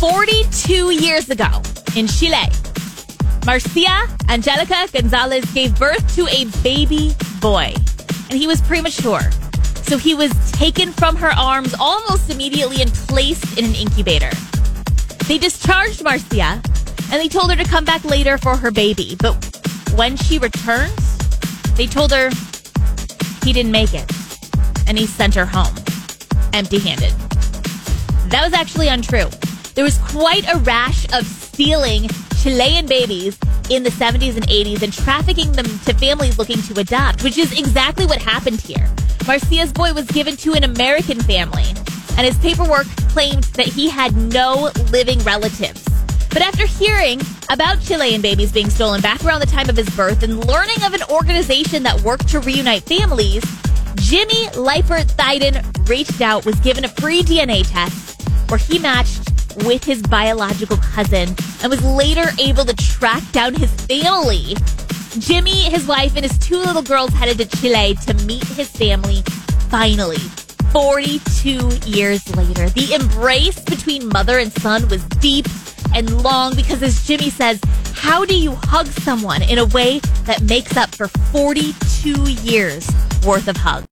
42 years ago in Chile, Marcia Angelica Gonzalez gave birth to a baby boy, and he was premature. So he was taken from her arms almost immediately and placed in an incubator. They discharged Marcia and they told her to come back later for her baby. But when she returned, they told her he didn't make it and he sent her home empty handed. That was actually untrue. There was quite a rash of stealing Chilean babies in the 70s and 80s and trafficking them to families looking to adopt, which is exactly what happened here. Marcia's boy was given to an American family, and his paperwork claimed that he had no living relatives. But after hearing about Chilean babies being stolen back around the time of his birth and learning of an organization that worked to reunite families, Jimmy Lippert Thyden reached out, was given a free DNA test where he matched with his biological cousin and was later able to track down his family. Jimmy, his wife, and his two little girls headed to Chile to meet his family finally. 42 years later, the embrace between mother and son was deep and long because, as Jimmy says, how do you hug someone in a way that makes up for 42 years worth of hugs?